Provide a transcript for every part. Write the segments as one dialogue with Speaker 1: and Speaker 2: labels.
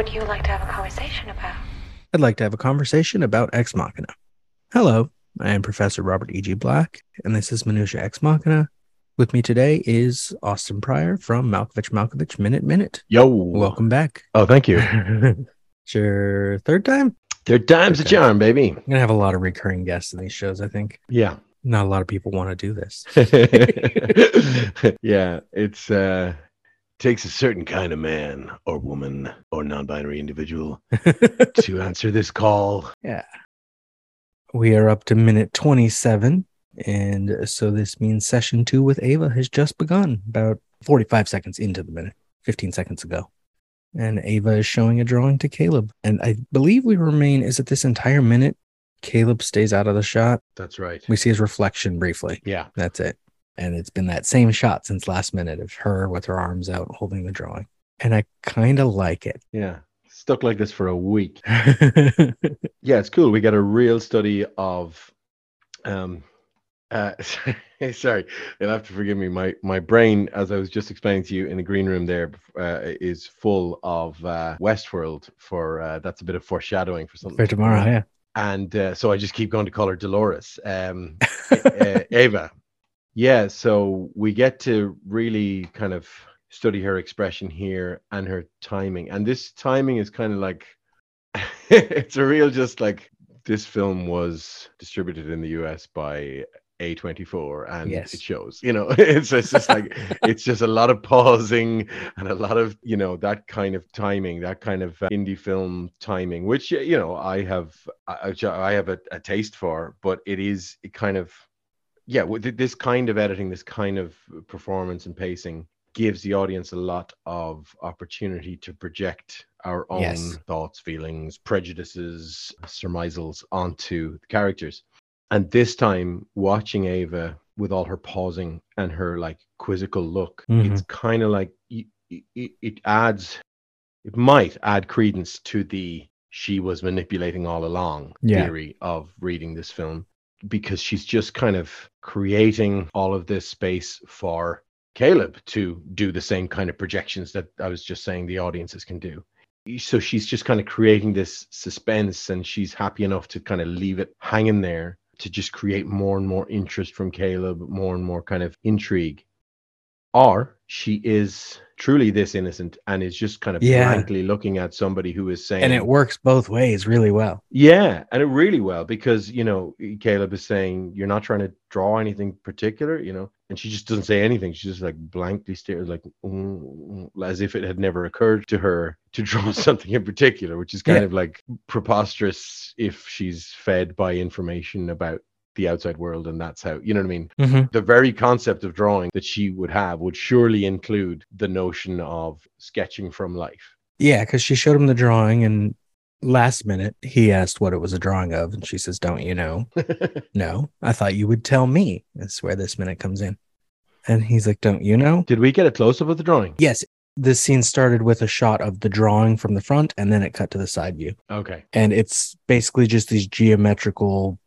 Speaker 1: would you like to have a conversation about?
Speaker 2: I'd like to have a conversation about Ex Machina. Hello, I am Professor Robert E.G. Black, and this is Minutia Ex Machina. With me today is Austin Pryor from Malkovich Malkovich Minute Minute.
Speaker 3: Yo.
Speaker 2: Welcome back.
Speaker 3: Oh, thank you.
Speaker 2: it's your third time?
Speaker 3: Third time's a charm, baby.
Speaker 2: I'm going to have a lot of recurring guests in these shows, I think.
Speaker 3: Yeah.
Speaker 2: Not a lot of people want to do this.
Speaker 3: yeah. It's uh takes a certain kind of man or woman or non-binary individual to answer this call. Yeah.
Speaker 2: We are up to minute 27. And so this means session two with Ava has just begun about 45 seconds into the minute, 15 seconds ago. And Ava is showing a drawing to Caleb. And I believe we remain, is it this entire minute? Caleb stays out of the shot.
Speaker 3: That's right.
Speaker 2: We see his reflection briefly.
Speaker 3: Yeah.
Speaker 2: That's it. And it's been that same shot since last minute of her with her arms out holding the drawing. And I kind of like it.
Speaker 3: Yeah. Stuck like this for a week. Yeah, it's cool. We got a real study of um uh sorry, you'll have to forgive me. My my brain, as I was just explaining to you in the green room there, uh, is full of uh Westworld for uh that's a bit of foreshadowing for something
Speaker 2: For tomorrow, yeah.
Speaker 3: and uh, so I just keep going to call her Dolores, um, uh, Ava. Yeah, so we get to really kind of study her expression here and her timing, and this timing is kind of like it's a real just like this film was distributed in the U.S. by A24, and
Speaker 2: Yes.
Speaker 3: it shows. You know, it's, it's just like it's just a lot of pausing and a lot of you know that kind of timing that kind of uh, indie film timing which you know i have i, I have a, a taste for but it is it kind of yeah with this kind of editing this kind of performance and pacing gives the audience a lot of opportunity to project our own
Speaker 2: Yes.
Speaker 3: thoughts feelings prejudices surmisals onto the characters and this time watching ava with all her pausing and her like quizzical look
Speaker 2: Mhm.
Speaker 3: it's kind of like y- it, it adds it might add credence to the she was manipulating all along
Speaker 2: Yeah.
Speaker 3: theory of reading this film because she's just kind of creating all of this space for Caleb to do the same kind of projections that I was just saying the audiences can do. So she's just kind of creating this suspense and she's happy enough to kind of leave it hanging there to just create more and more interest from Caleb, more and more kind of intrigue. Or she is truly this innocent and is just kind of
Speaker 2: Yeah.
Speaker 3: blankly looking at somebody who is saying
Speaker 2: And it works both ways really well.
Speaker 3: yeah, and it really well because you know Caleb is saying you're not trying to draw anything particular, you know, and she just doesn't say anything. She just like blankly stares, like mm, mm, as if it had never occurred to her to draw something in particular, which is kind
Speaker 2: Yeah.
Speaker 3: of like preposterous if she's fed by information about the outside world, and that's how you know what I mean
Speaker 2: Mm-hmm.
Speaker 3: the very concept of drawing that she would have would surely include the notion of sketching from life.
Speaker 2: Yeah, because she showed him the drawing, and last minute he asked what it was a drawing of, and she says, "Don't you know?" no, I thought you would tell me. That's where this minute comes in, and he's like, "Don't you know?"
Speaker 3: Did we get a close up of the drawing?
Speaker 2: Yes, this scene started with a shot of the drawing from the front, and then it cut to the side view,
Speaker 3: Okay.
Speaker 2: and it's basically just these geometrical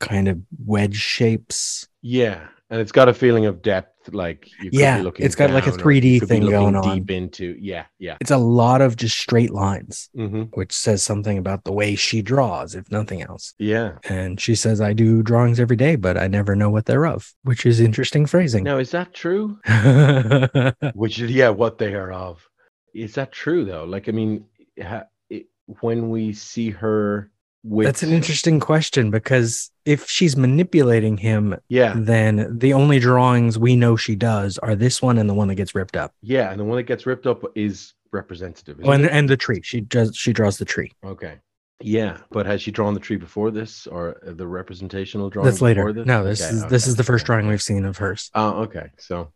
Speaker 2: kind of wedge shapes.
Speaker 3: Yeah, and it's got a feeling of depth, like you could
Speaker 2: Yeah,
Speaker 3: be looking.
Speaker 2: it's got like a 3D
Speaker 3: you be
Speaker 2: thing going on.
Speaker 3: Deep into yeah, yeah.
Speaker 2: It's a lot of just straight lines,
Speaker 3: hmm
Speaker 2: which says something about the way she draws, if nothing else.
Speaker 3: Yeah.
Speaker 2: And she says, I do drawings every day, but I never know what they're of, which is interesting phrasing.
Speaker 3: Now, is that true? Which is yeah, what they are of. Is that true though? Like, I mean, ha, it, when we see her with
Speaker 2: That's an interesting question because if she's manipulating him,
Speaker 3: yeah,
Speaker 2: then the only drawings we know she does are this one and the one that gets ripped up.
Speaker 3: yeah, and the one that gets ripped up is representative.
Speaker 2: Oh, and,
Speaker 3: it?
Speaker 2: and the tree. She does she draws the tree.
Speaker 3: okay. Yeah, but has she drawn the tree before this, or the representational drawing?
Speaker 2: That's later.
Speaker 3: before This?
Speaker 2: No, this
Speaker 3: Okay,
Speaker 2: is this is the first drawing we've seen of hers.
Speaker 3: Oh, okay. So,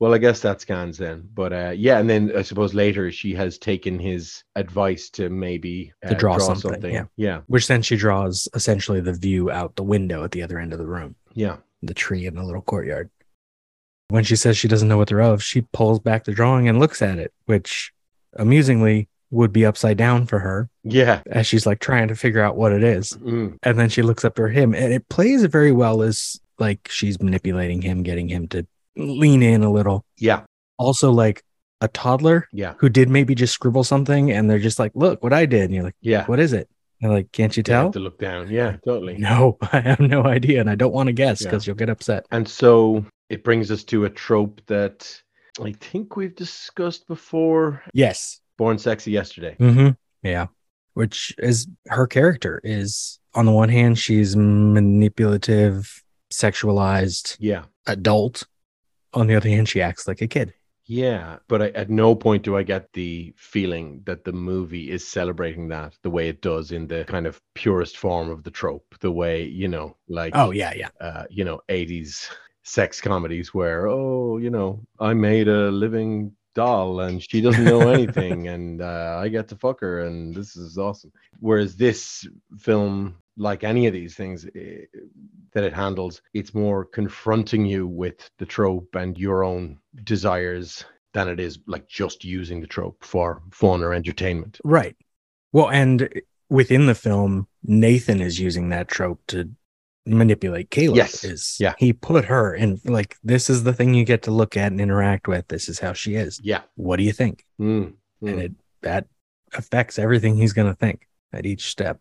Speaker 3: well, I guess that scans then. But uh, yeah, and then I suppose later she has taken his advice to maybe uh,
Speaker 2: To draw something, yeah.
Speaker 3: yeah,
Speaker 2: Which then she draws essentially the view out the window at the other end of the room.
Speaker 3: yeah.
Speaker 2: the tree in the little courtyard. When she says she doesn't know what they're of, she pulls back the drawing and looks at it, which amusingly would be upside down for her
Speaker 3: Yeah.
Speaker 2: as she's like trying to figure out what it is.
Speaker 3: Mm.
Speaker 2: And then she looks up to him and it plays very well as like she's manipulating him, getting him to lean in a little.
Speaker 3: Yeah,
Speaker 2: Also, like a toddler
Speaker 3: yeah,
Speaker 2: who did maybe just scribble something and they're just like, look what I did. And you're like,
Speaker 3: yeah.
Speaker 2: what is it? And like, can't you
Speaker 3: You have
Speaker 2: tell?
Speaker 3: to look down. Yeah, totally.
Speaker 2: No, I have no idea. And I don't want to guess
Speaker 3: Yeah.
Speaker 2: because you'll get upset.
Speaker 3: And so it brings us to a trope that I think we've discussed before.
Speaker 2: Yes.
Speaker 3: Born Sexy Yesterday.
Speaker 2: Mm-hmm. Yeah. Which is her character is on the one hand, she's manipulative, sexualized
Speaker 3: Yeah.
Speaker 2: adult. On the other hand, she acts like a kid.
Speaker 3: Yeah, but I, at no point do I get the feeling that the movie is celebrating that the way it does in the kind of purest form of the trope, the way, you know, like,
Speaker 2: Oh, yeah, yeah.
Speaker 3: uh, you know, 80s sex comedies where, oh, you know, I made a living doll and she doesn't know anything and uh, I get to fuck her and this is awesome. Whereas this film, like any of these things eh, that it handles, it's more confronting you with the trope and your own desires than it is like just using the trope for fun or entertainment.
Speaker 2: Right. Well, and within the film, Nathan is using that trope to manipulate Caleb.
Speaker 3: Yes.
Speaker 2: Is
Speaker 3: Yeah.
Speaker 2: He put her in like this is the thing you get to look at and interact with. This is how she is.
Speaker 3: Yeah.
Speaker 2: What do you think?
Speaker 3: Mm,
Speaker 2: And
Speaker 3: mm.
Speaker 2: it that affects everything he's gonna think at each step.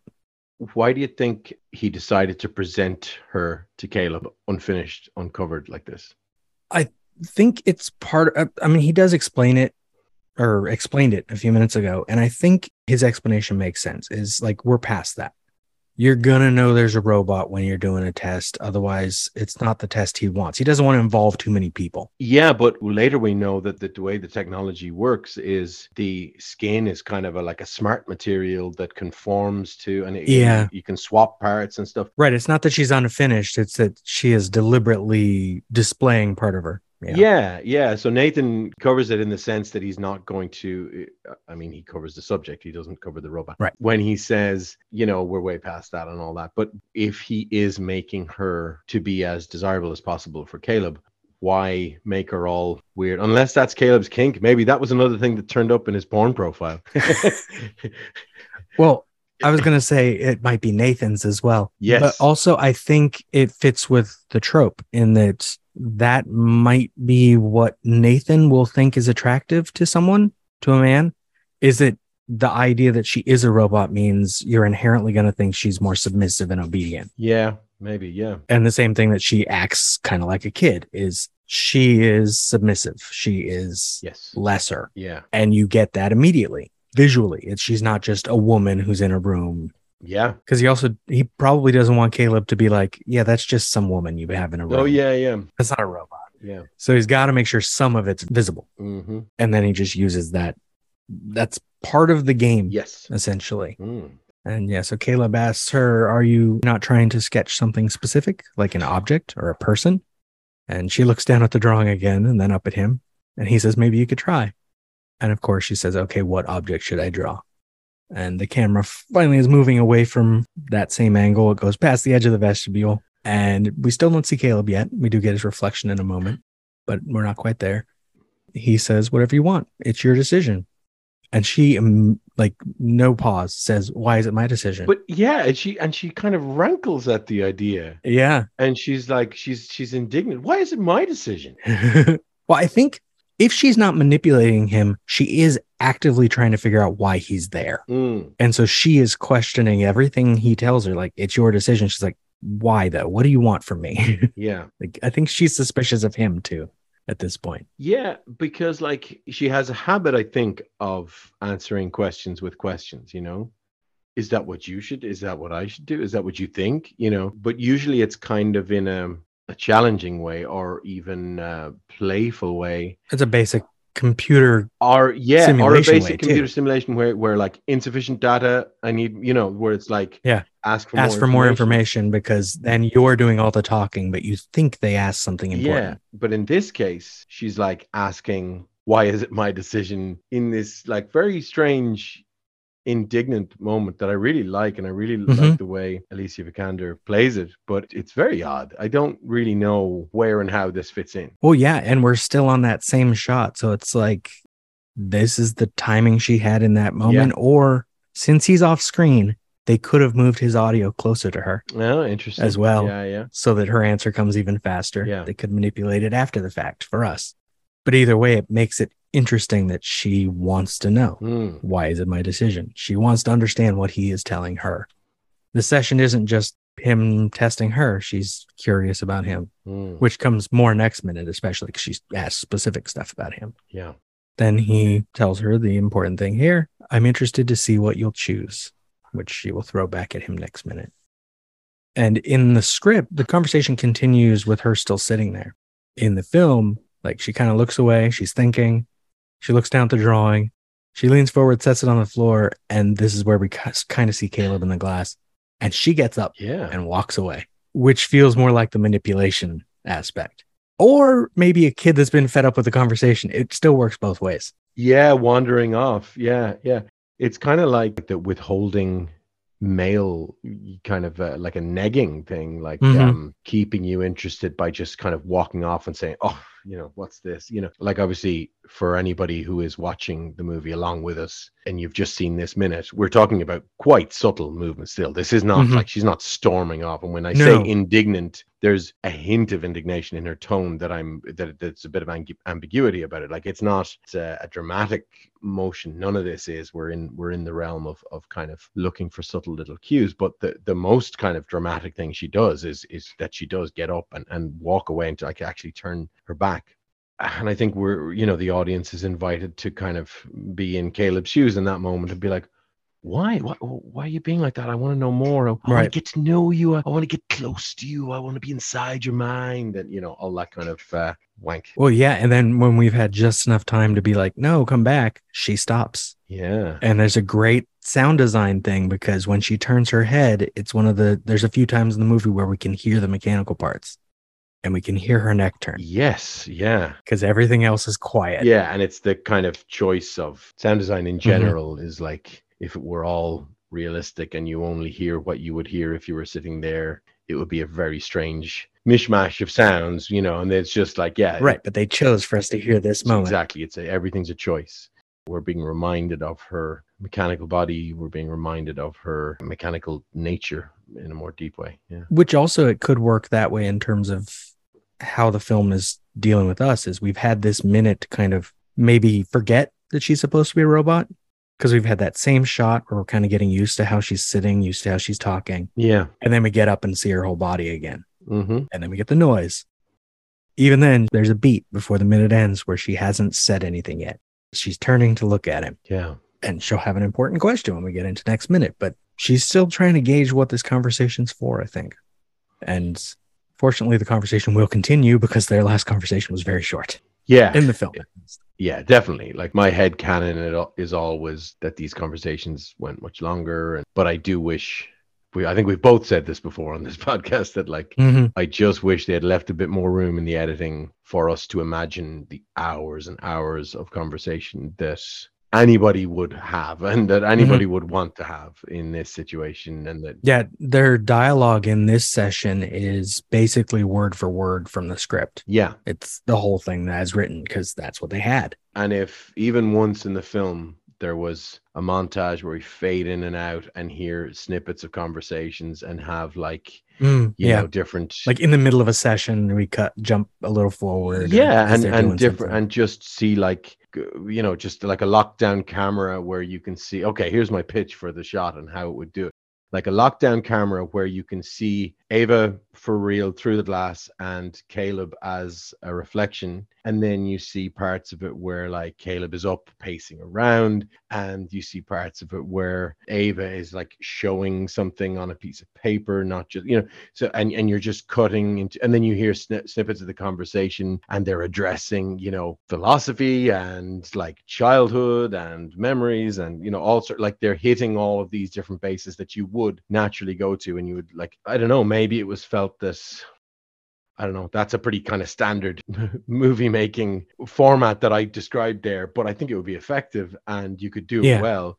Speaker 3: Why do you think he decided to present her to Caleb unfinished, uncovered like this?
Speaker 2: I think it's part of, I mean, he does explain it or explained it a few minutes ago. And I think his explanation makes sense is like, we're past that. You're going to know there's a robot when you're doing a test. Otherwise, it's not the test he wants. He doesn't want to involve too many people.
Speaker 3: Yeah, but later we know that the, way the technology works is the skin is kind of a, like a smart material that conforms to, and it,
Speaker 2: Yeah.
Speaker 3: you, you can swap parts and stuff.
Speaker 2: Right. It's not that she's unfinished, it's that she is deliberately displaying part of her.
Speaker 3: Yeah. yeah, So Nathan covers it in the sense that he's not going to. uh, I mean, he covers the subject. He doesn't cover the robot.
Speaker 2: Right.
Speaker 3: When he says, you know, we're way past that and all that. But if he is making her to be as desirable as possible for Caleb, why make her all weird? Unless that's Caleb's kink. Maybe that was another thing that turned up in his porn profile.
Speaker 2: Well, I was going to say it might be Nathan's as well.
Speaker 3: Yes.
Speaker 2: But also, I think it fits with the trope in that that might be what Nathan will think is attractive to someone, to a man. Is it the idea that she is a robot means you're inherently going to think she's more submissive and obedient?
Speaker 3: yeah, maybe. Yeah.
Speaker 2: And the same thing that she acts kind of like a kid is she is submissive. She is
Speaker 3: Yes.
Speaker 2: lesser.
Speaker 3: Yeah.
Speaker 2: And you get that immediately visually. It's she's not just a woman who's in a room
Speaker 3: Yeah.
Speaker 2: because he also he probably doesn't want Caleb to be like, yeah, that's just some woman you have in a room.
Speaker 3: Oh, yeah. Yeah.
Speaker 2: that's not a robot.
Speaker 3: Yeah.
Speaker 2: So he's got to make sure some of it's visible,
Speaker 3: hmm
Speaker 2: and then he just uses that. That's part of the game,
Speaker 3: Yes.
Speaker 2: essentially.
Speaker 3: Mm.
Speaker 2: And yeah, so Caleb asks her, "Are you not trying to sketch something specific, like an object or a person?" And she looks down at the drawing again, and then up at him, and he says, "Maybe you could try." And of course, she says, "Okay, what object should I draw?" And the camera finally is moving away from that same angle. It goes past the edge of the vestibule, and we still don't see Caleb yet. We do get his reflection in a moment, but we're not quite there. He says, "Whatever you want. It's your decision." And she, um, like, no pause, says, "Why is it my decision?"
Speaker 3: But yeah, and she and she kind of rankles at the idea.
Speaker 2: yeah.
Speaker 3: and she's like she's she's indignant why is it my decision
Speaker 2: well, I think if she's not manipulating him, she is actively trying to figure out why he's there.
Speaker 3: Mm,
Speaker 2: And so she is questioning everything he tells her, like, it's your decision. She's like, why though? What do you want from me?
Speaker 3: yeah
Speaker 2: like, I think she's suspicious of him too at this point.
Speaker 3: yeah because like she has a habit i think of answering questions with questions you know is that what you should is that what i should do is that what you think you know but usually it's kind of in a, a challenging way or even a playful way
Speaker 2: It's a basic computer.
Speaker 3: or yeah or a basic
Speaker 2: too.
Speaker 3: computer simulation where where like insufficient data i need you know where it's like
Speaker 2: Yeah.
Speaker 3: ask for
Speaker 2: ask
Speaker 3: more
Speaker 2: for more information because then you're doing all the talking, but you think they asked something important.
Speaker 3: Yeah, but in this case, she's like asking, "Why is it my decision?" In this like very strange, indignant moment that I really like, and I really
Speaker 2: Mhm.
Speaker 3: like the way Alicia Vikander plays it. But it's very odd. I don't really know where and how this fits in.
Speaker 2: Well, yeah, and we're still on that same shot. So it's like this is the timing she had in that moment, or since he's off screen, they could have moved his audio closer to her
Speaker 3: Oh, interesting.
Speaker 2: As well.
Speaker 3: Yeah, yeah.
Speaker 2: so that her answer comes even faster.
Speaker 3: Yeah.
Speaker 2: They could manipulate it after the fact for us. But either way, it makes it interesting that she wants to know
Speaker 3: Hmm.
Speaker 2: why is it my decision? She wants to understand what he is telling her. The session isn't just him testing her, she's curious about him,
Speaker 3: Hmm.
Speaker 2: which comes more next minute, especially because she asked specific stuff about him.
Speaker 3: Yeah.
Speaker 2: Then he tells her the important thing here I'm interested to see what you'll choose, which she will throw back at him next minute. And in the script, the conversation continues with her still sitting there. In the film, like she kind of looks away, she's thinking, she looks down at the drawing, she leans forward, sets it on the floor, and this is where we kind of see Caleb in the glass. And she gets up
Speaker 3: Yeah.
Speaker 2: and walks away, which feels more like the manipulation aspect. Or maybe a kid that's been fed up with the conversation. It still works both ways.
Speaker 3: Yeah, wandering off. Yeah, yeah. It's kind of like the withholding male kind of uh, like a negging thing like
Speaker 2: Mhm.
Speaker 3: um keeping you interested by just kind of walking off and saying oh you know what's this you know like obviously for anybody who is watching the movie along with us and you've just seen this minute we're talking about quite subtle movement still this is not
Speaker 2: Mhm.
Speaker 3: like she's not storming off and when i
Speaker 2: No.
Speaker 3: say indignant there's a hint of indignation in her tone that i'm that that's a bit of ambiguity about it. Like it's not a, a dramatic motion. None of this is. We're in we're in the realm of of kind of looking for subtle little cues. But the the most kind of dramatic thing she does is is that she does get up and and walk away and like actually turn her back. And i think we're you know the audience is invited to kind of be in caleb's shoes in that moment and be like why? why why are you being like that i want to know more i, want
Speaker 2: Right.
Speaker 3: to get to know you i, want to get close to you i want to be inside your mind and you know all that kind of uh, wank
Speaker 2: Well, yeah. And then when we've had just enough time to be like, no, come back, she stops.
Speaker 3: yeah
Speaker 2: And there's a great sound design thing because when she turns her head, it's one of the, there's a few times in the movie where we can hear the mechanical parts and we can hear her neck turn
Speaker 3: yes yeah
Speaker 2: because everything else is quiet.
Speaker 3: yeah and it's the kind of choice of sound design
Speaker 2: Mm-hmm.
Speaker 3: in general is like if it were all realistic and you only hear what you would hear if you were sitting there it would be a very strange mishmash of sounds you know and it's just like yeah
Speaker 2: Right. But they chose for us to hear this moment.
Speaker 3: exactly it's a, everything's a choice we're being reminded of her mechanical body we're being reminded of her mechanical nature in a more deep way yeah
Speaker 2: which also it could work that way in terms of how the film is dealing with us is we've had this minute to kind of maybe forget that she's supposed to be a robot because we've had that same shot where we're kind of getting used to how she's sitting used to how she's talking.
Speaker 3: Yeah.
Speaker 2: And then we get up and see her whole body again.
Speaker 3: Mm-hmm.
Speaker 2: and then we get the noise. Even then there's a beat before the minute ends where she hasn't said anything yet. She's turning to look at him.
Speaker 3: Yeah.
Speaker 2: And she'll have an important question when we get into next minute but she's still trying to gauge what this conversation's for i think. And fortunately the conversation will continue because their last conversation was very short
Speaker 3: yeah
Speaker 2: in the film
Speaker 3: Yeah, definitely. Like my head canon it is always that these conversations went much longer. And, but I do wish we, I think we've both said this before on this podcast that like,
Speaker 2: Mhm.
Speaker 3: I just wish they had left a bit more room in the editing for us to imagine the hours and hours of conversation that anybody would have and that anybody would want to have in this situation. And that,
Speaker 2: yeah their dialogue in this session is basically word for word from the script
Speaker 3: yeah.
Speaker 2: it's the whole thing as written because that's what they had
Speaker 3: And if even once in the film there was a montage where we fade in and out and hear snippets of conversations and have like
Speaker 2: Mm,
Speaker 3: you
Speaker 2: yeah
Speaker 3: know different
Speaker 2: like in the middle of a session we cut jump a little forward
Speaker 3: yeah
Speaker 2: as
Speaker 3: and and different
Speaker 2: something.
Speaker 3: and just see like you know just like a lockdown camera where you can see okay here's my pitch for the shot and how it would do it like a lockdown camera where you can see Ava for real through the glass and Caleb as a reflection. And then you see parts of it where like Caleb is up pacing around, and you see parts of it where Ava is like showing something on a piece of paper, not just, you know, so and, and you're just cutting into, and then you hear sni- snippets of the conversation and they're addressing, you know, philosophy and like childhood and memories and, you know, all sort like they're hitting all of these different bases that you would naturally go to and you would like i don't know maybe it was felt that i don't know that's a pretty kind of standard movie making format that i described there but i think it would be effective and you could do it
Speaker 2: Yeah.
Speaker 3: well.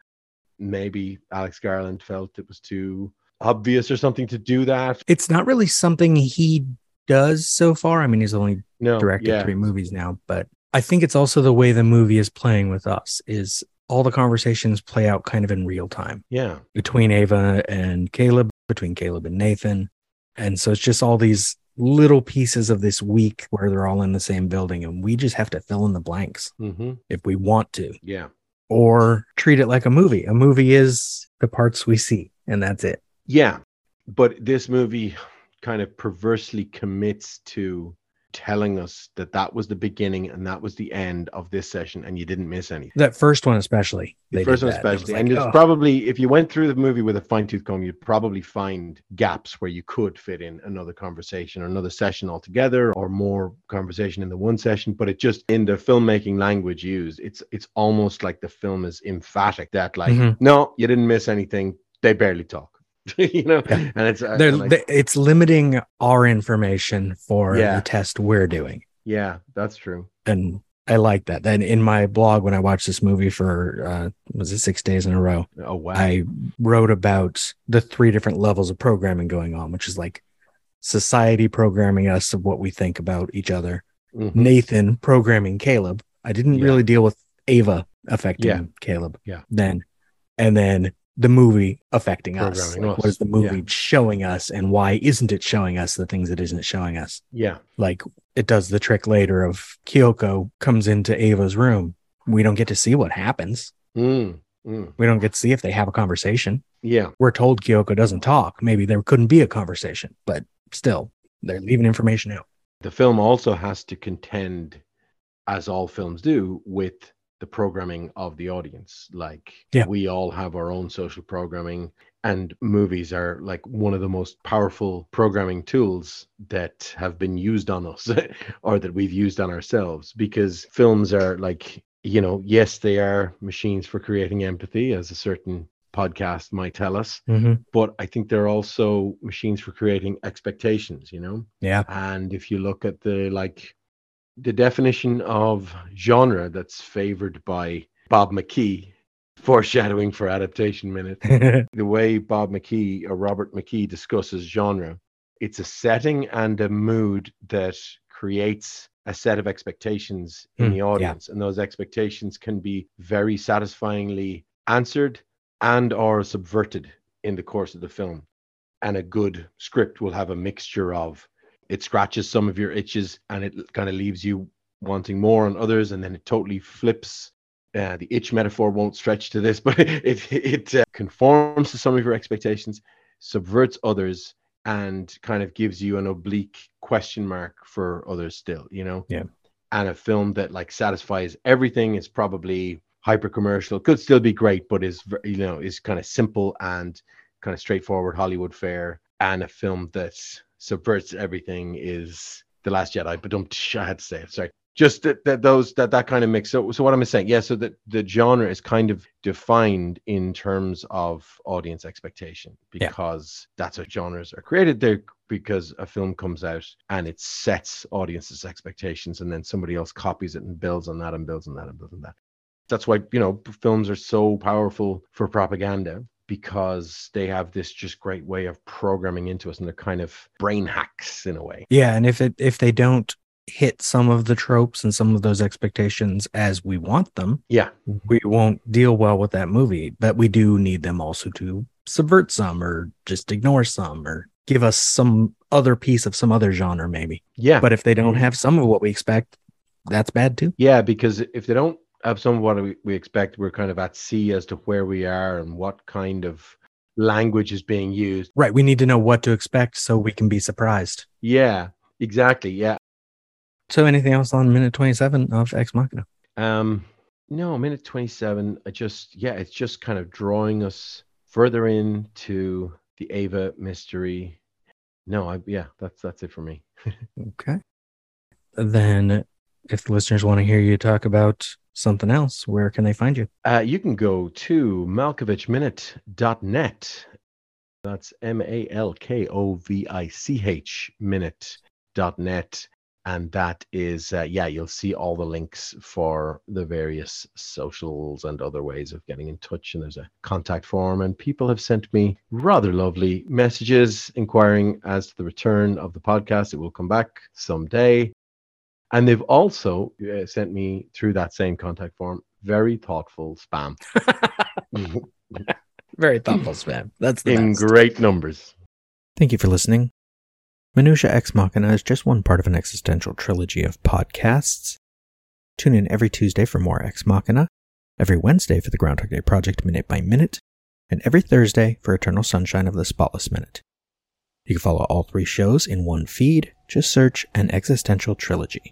Speaker 3: Maybe alex garland felt it was too obvious or something to do that.
Speaker 2: It's not really something he does so far. I mean he's only
Speaker 3: no
Speaker 2: directed
Speaker 3: yeah.
Speaker 2: three movies now but i think it's also the way the movie is playing with us is all the conversations play out kind of in real time
Speaker 3: Yeah.
Speaker 2: between Ava and Caleb, between Caleb and Nathan. And so it's just all these little pieces of this week where they're all in the same building and we just have to fill in the blanks
Speaker 3: hmm
Speaker 2: if we want to
Speaker 3: Yeah.
Speaker 2: or treat it like a movie. A movie is the parts we see and that's it.
Speaker 3: Yeah. But this movie kind of perversely commits to telling us that that was the beginning and that was the end of this session and you didn't miss anything.
Speaker 2: That first one especially.
Speaker 3: The first one
Speaker 2: that. It
Speaker 3: especially.
Speaker 2: like,
Speaker 3: and it's
Speaker 2: oh.
Speaker 3: probably if you went through the movie with a fine tooth comb, you'd probably find gaps where you could fit in another conversation or another session altogether or more conversation in the one session. But it just in the filmmaking language used, it's it's almost like the film is emphatic that like,
Speaker 2: Mhm.
Speaker 3: no, you didn't miss anything. They barely talk. you know,
Speaker 2: Yeah.
Speaker 3: and it's uh,
Speaker 2: They're,
Speaker 3: like-
Speaker 2: they- it's limiting our information for
Speaker 3: Yeah.
Speaker 2: the test we're doing.
Speaker 3: yeah, that's true.
Speaker 2: And I like that. Then in my blog, when I watched this movie for, uh, was it six days in a row?
Speaker 3: Oh wow.
Speaker 2: I wrote about the three different levels of programming going on, which is like society programming us of what we think about each other,
Speaker 3: Mhm.
Speaker 2: Nathan programming Caleb. I didn't
Speaker 3: Yeah.
Speaker 2: really deal with Ava affecting
Speaker 3: Yeah.
Speaker 2: Caleb.
Speaker 3: Yeah.
Speaker 2: Then, and then the movie affecting us. Like,
Speaker 3: us.
Speaker 2: what is the movie
Speaker 3: Yeah.
Speaker 2: showing us, and why isn't it showing us the things it isn't showing us?
Speaker 3: Yeah.
Speaker 2: Like it does the trick later of Kyoko comes into Ava's room. We don't get to see what happens.
Speaker 3: Mm, mm.
Speaker 2: We don't get to see if they have a conversation
Speaker 3: Yeah.
Speaker 2: we're told Kyoko doesn't talk. Maybe there couldn't be a conversation, but still, they're leaving information out.
Speaker 3: the film also has to contend as all films do with the programming of the audience like
Speaker 2: Yeah.
Speaker 3: we all have our own social programming and movies are like one of the most powerful programming tools that have been used on us or that we've used on ourselves because films are like you know yes they are machines for creating empathy as a certain podcast might tell us mm-hmm. but i think they're also machines for creating expectations you know
Speaker 2: Yeah.
Speaker 3: and if you look at the like the definition of genre that's favored by Bob McKee, foreshadowing for adaptation minute, the way Bob McKee or Robert McKee discusses genre, it's a setting and a mood that creates a set of expectations in
Speaker 2: Hmm,
Speaker 3: the
Speaker 2: yeah.
Speaker 3: audience. And those expectations can be very satisfyingly answered and or subverted in the course of the film. And a good script will have a mixture of it scratches some of your itches and it kind of leaves you wanting more on others and then it totally flips uh, the itch metaphor won't stretch to this but it it uh, conforms to some of your expectations subverts others and kind of gives you an oblique question mark for others still you know
Speaker 2: Yeah.
Speaker 3: and a film that like satisfies everything is probably hyper commercial could still be great but is you know is kind of simple and kind of straightforward hollywood fare and a film that subverts everything is the last jedi but don't i had to say it sorry. Just that, that those that that kind of mix. So, so what I'm saying? Yeah so that the genre is kind of defined in terms of audience expectation
Speaker 2: Yeah.
Speaker 3: because that's what genres are created. There because a film comes out and it sets audiences expectations and then somebody else copies it and builds on that and builds on that and builds on that. That's why you know films are so powerful for propaganda because they have this just great way of programming into us and they're kind of brain hacks in a way
Speaker 2: yeah, and if it if they don't hit some of the tropes and some of those expectations as we want them,
Speaker 3: yeah mm-hmm.
Speaker 2: we won't deal well with that movie. But we do need them also to subvert some or just ignore some or give us some other piece of some other genre, maybe.
Speaker 3: yeah
Speaker 2: But if they don't mm-hmm. have some of what we expect, that's bad too.
Speaker 3: Yeah, because if they don't have some of what we, we expect, we're kind of at sea as to where we are and what kind of language is being used.
Speaker 2: Right. We need to know what to expect so we can be surprised.
Speaker 3: Yeah, exactly. Yeah.
Speaker 2: So anything else on minute 27 of Ex Machina?
Speaker 3: Um, no, minute 27, I just, yeah, it's just kind of drawing us further into the Ava mystery. No, I, yeah, that's, that's it for me.
Speaker 2: Okay. Then if the listeners want to hear you talk about something else, where can they find you?
Speaker 3: Uh, you can go to malkovichminute.net. That's M A L K O V I C H minute.net. And that is, uh, yeah, you'll see all the links for the various socials and other ways of getting in touch. And there's a contact form. And people have sent me rather lovely messages inquiring as to the return of the podcast. It will come back someday. And they've also uh, sent me through that same contact form very thoughtful spam
Speaker 2: Very thoughtful spam. That's the
Speaker 3: in
Speaker 2: best.
Speaker 3: great numbers.
Speaker 2: Thank you for listening. Minutia Ex Machina is just one part of an existential trilogy of podcasts. Tune in every Tuesday for more Ex Machina, every Wednesday for the Groundhog Day Project Minute by Minute, and every Thursday for Eternal Sunshine of the Spotless Minute. You can follow all three shows in one feed. Just search an existential trilogy.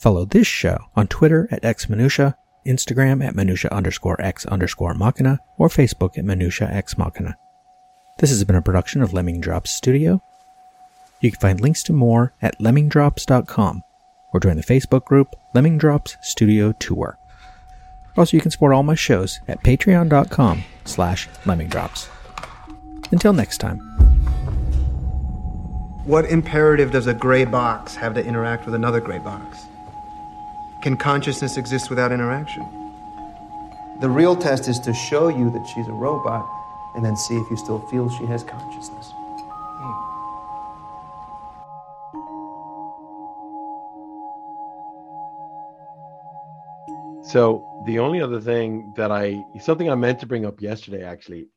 Speaker 2: Follow this show on Twitter at xminutia, Instagram at minutia underscore x underscore machina, or Facebook at minutia x machina. This has been a production of Lemming Drops Studio. You can find links to more at lemmingdrops.com or join the Facebook group Lemming Drops Studio Tour. Also, you can support all my shows at patreon.com slash lemmingdrops. Until next time.
Speaker 4: What imperative does a gray box have to interact with another gray box? Can consciousness exist without interaction? The real test is to show you that she's a robot and then see if you still feel she has consciousness.
Speaker 3: So the only other thing that I something I meant to bring up yesterday actually,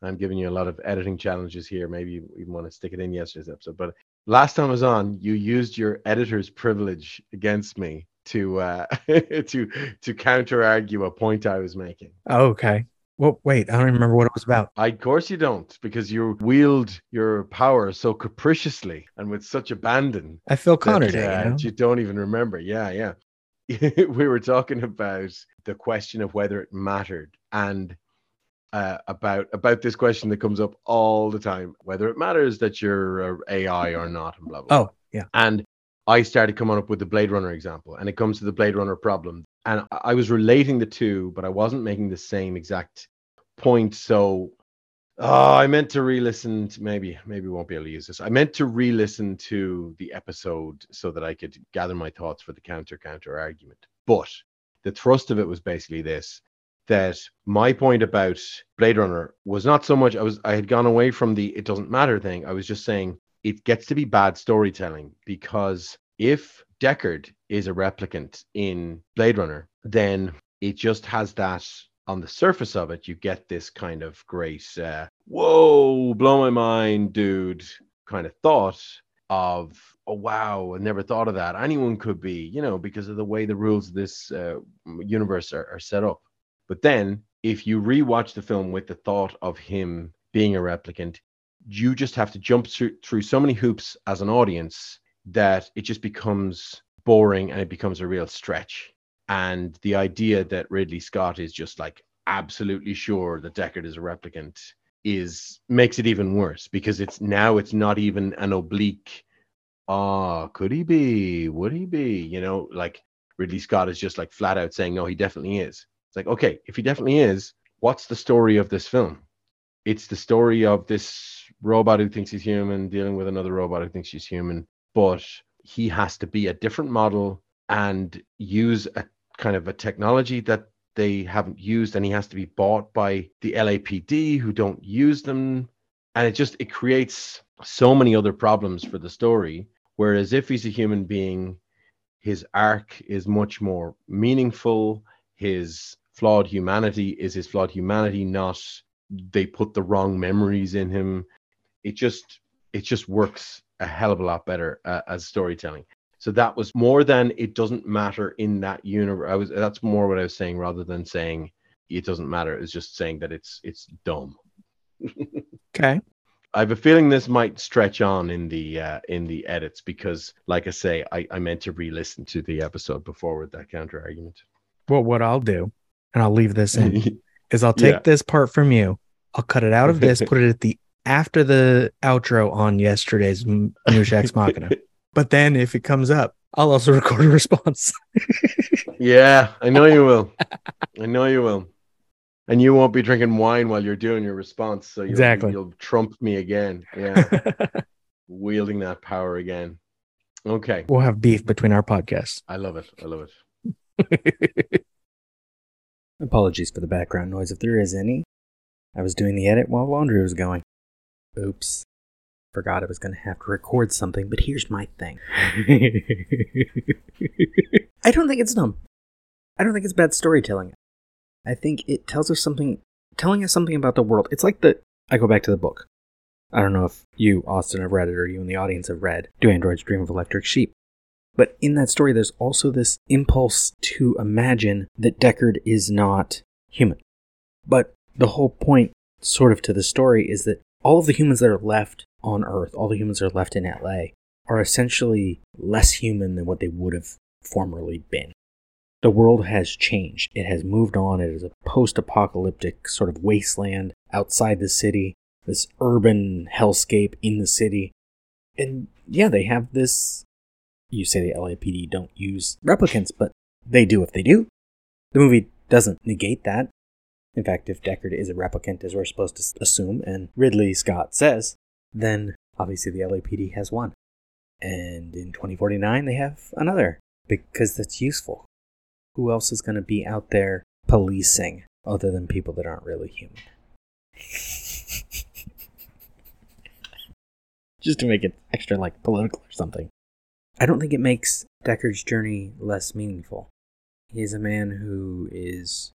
Speaker 3: I'm giving you a lot of editing challenges here. Maybe you even want to stick it in yesterday's episode. But last time I was on, you used your editor's privilege against me to uh, to to counter argue a point I was making.
Speaker 2: okay. Well, wait, I don't remember what it was about.
Speaker 3: I, of course you don't, because you wield your power so capriciously and with such abandon
Speaker 2: I feel
Speaker 3: that,
Speaker 2: Connor Day,
Speaker 3: uh,
Speaker 2: you know?
Speaker 3: you don't even remember. Yeah, yeah. we were talking about the question of whether it mattered and uh, about about this question that comes up all the time, whether it matters that you're a AI or not, and blah blah. blah.
Speaker 2: Oh, yeah.
Speaker 3: And I started coming up with the Blade Runner example, and it comes to the Blade Runner problem. And I- was relating the two, but I wasn't making the same exact point. So oh, I meant to re-listen. To, maybe maybe won't be able to use this. I meant to re-listen to the episode so that I could gather my thoughts for the counter counter argument. But the thrust of it was basically this that my point about Blade Runner was not so much I was I had gone away from the it doesn't matter thing. I was just saying it gets to be bad storytelling because if Deckard is a replicant in Blade Runner, then it just has that on the surface of it, you get this kind of great, uh, whoa, blow my mind, dude, kind of thought of, oh, wow, I never thought of that. Anyone could be, you know, because of the way the rules of this uh, universe are, are set up. But then if you rewatch the film with the thought of him being a replicant, you just have to jump through, through so many hoops as an audience that it just becomes boring and it becomes a real stretch. And the idea that Ridley Scott is just like absolutely sure that Deckard is a replicant is makes it even worse because it's now it's not even an oblique ah could he be? Would he be? You know like Ridley Scott is just like flat out saying no he definitely is. It's like okay if he definitely is what's the story of this film it's the story of this robot who thinks he's human dealing with another robot who thinks she's human but he has to be a different model and use a kind of a technology that they haven't used and he has to be bought by the LAPD who don't use them. And it just it creates so many other problems for the story whereas if he's a human being his arc is much more meaningful his flawed humanity is his flawed humanity not they put the wrong memories in him. It just it just works a hell of a lot better uh, as storytelling. So that was more than it doesn't matter in that universe. I was that's more what i was saying rather than saying it doesn't matter. It's just saying that it's it's dumb.
Speaker 2: Okay.
Speaker 3: I have a feeling this might stretch on in the uh, in the edits because, like I say, I, I meant to re-listen to the episode before with that counter argument.
Speaker 2: Well, what I'll do, and I'll leave this in, is I'll take
Speaker 3: Yeah.
Speaker 2: this part from you. I'll cut it out of this, put it at the after the outro on yesterday's Minutia Ex Machina. But then if it comes up, I'll also record a response.
Speaker 3: yeah, I know you will. I know you will. And you won't be drinking wine while you're doing your response, so you'll,
Speaker 2: Exactly.
Speaker 3: you'll trump me again. Yeah, wielding that power again. Okay,
Speaker 2: we'll have beef between our podcasts.
Speaker 3: I love it. I love it.
Speaker 2: Apologies for the background noise if there is any. I was doing the edit while laundry was going. Oops. Forgot I was going to have to record something, but here's my thing. I don't think it's dumb. I don't think it's bad storytelling. I think it tells us something, telling us something about the world. It's like the, I go back to the book. I don't know if you, Austin, have read it or you in the audience have read Do Androids Dream of Electric Sheep? But in that story, there's also this impulse to imagine that Deckard is not human. But the whole point, sort of, to the story is that all of the humans that are left on Earth, all the humans that are left in LA, are essentially less human than what they would have formerly been. The world has changed. It has moved on. It is a post apocalyptic sort of wasteland outside the city, this urban hellscape in the city. And yeah, they have this. You say the LAPD don't use replicants, but they do if they do. The movie doesn't negate that. In fact, if Deckard is a replicant, as we're supposed to assume, and Ridley Scott says, then obviously the LAPD has one. And in 2049, they have another, because that's useful. Who else is going to be out there policing other than people that aren't really human? Just to make it extra, like, political or something. I don't think it makes Deckard's journey less meaningful. He's a man who is.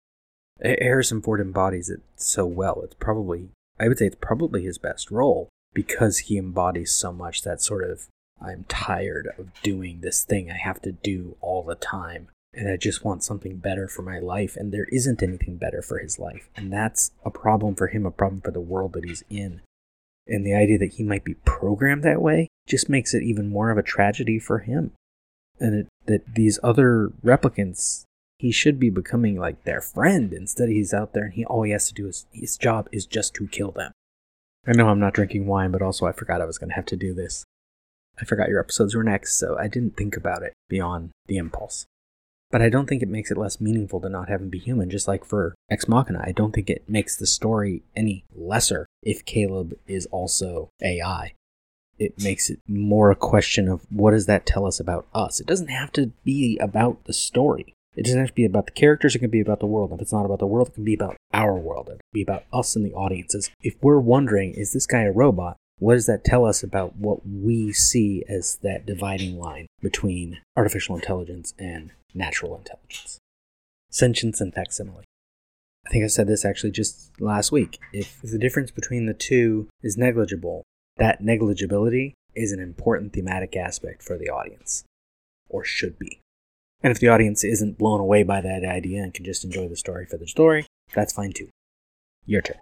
Speaker 2: Harrison Ford embodies it so well. It's probably, I would say, it's probably his best role because he embodies so much that sort of I'm tired of doing this thing I have to do all the time. And I just want something better for my life. And there isn't anything better for his life. And that's a problem for him, a problem for the world that he's in. And the idea that he might be programmed that way just makes it even more of a tragedy for him. And it, that these other replicants, he should be becoming like their friend. Instead, he's out there and he all he has to do is his job is just to kill them. I know I'm not drinking wine, but also I forgot I was going to have to do this. I forgot your episodes were next, so I didn't think about it beyond the impulse. But I don't think it makes it less meaningful to not have him be human, just like for Ex Machina. I don't think it makes the story any lesser if Caleb is also AI. It makes it more a question of what does that tell us about us? It doesn't have to be about the story. It doesn't have to be about the characters, it can be about the world. If it's not about the world, it can be about our world. It can be about us and the audiences. If we're wondering, is this guy a robot? What does that tell us about what we see as that dividing line between artificial intelligence and natural intelligence? Sentience and facsimile. I think I said this actually just last week. If the difference between the two is negligible, that negligibility is an important thematic aspect for the audience, or should be. And if the audience isn't blown away by that idea and can just enjoy the story for the story, that's fine too. Your turn.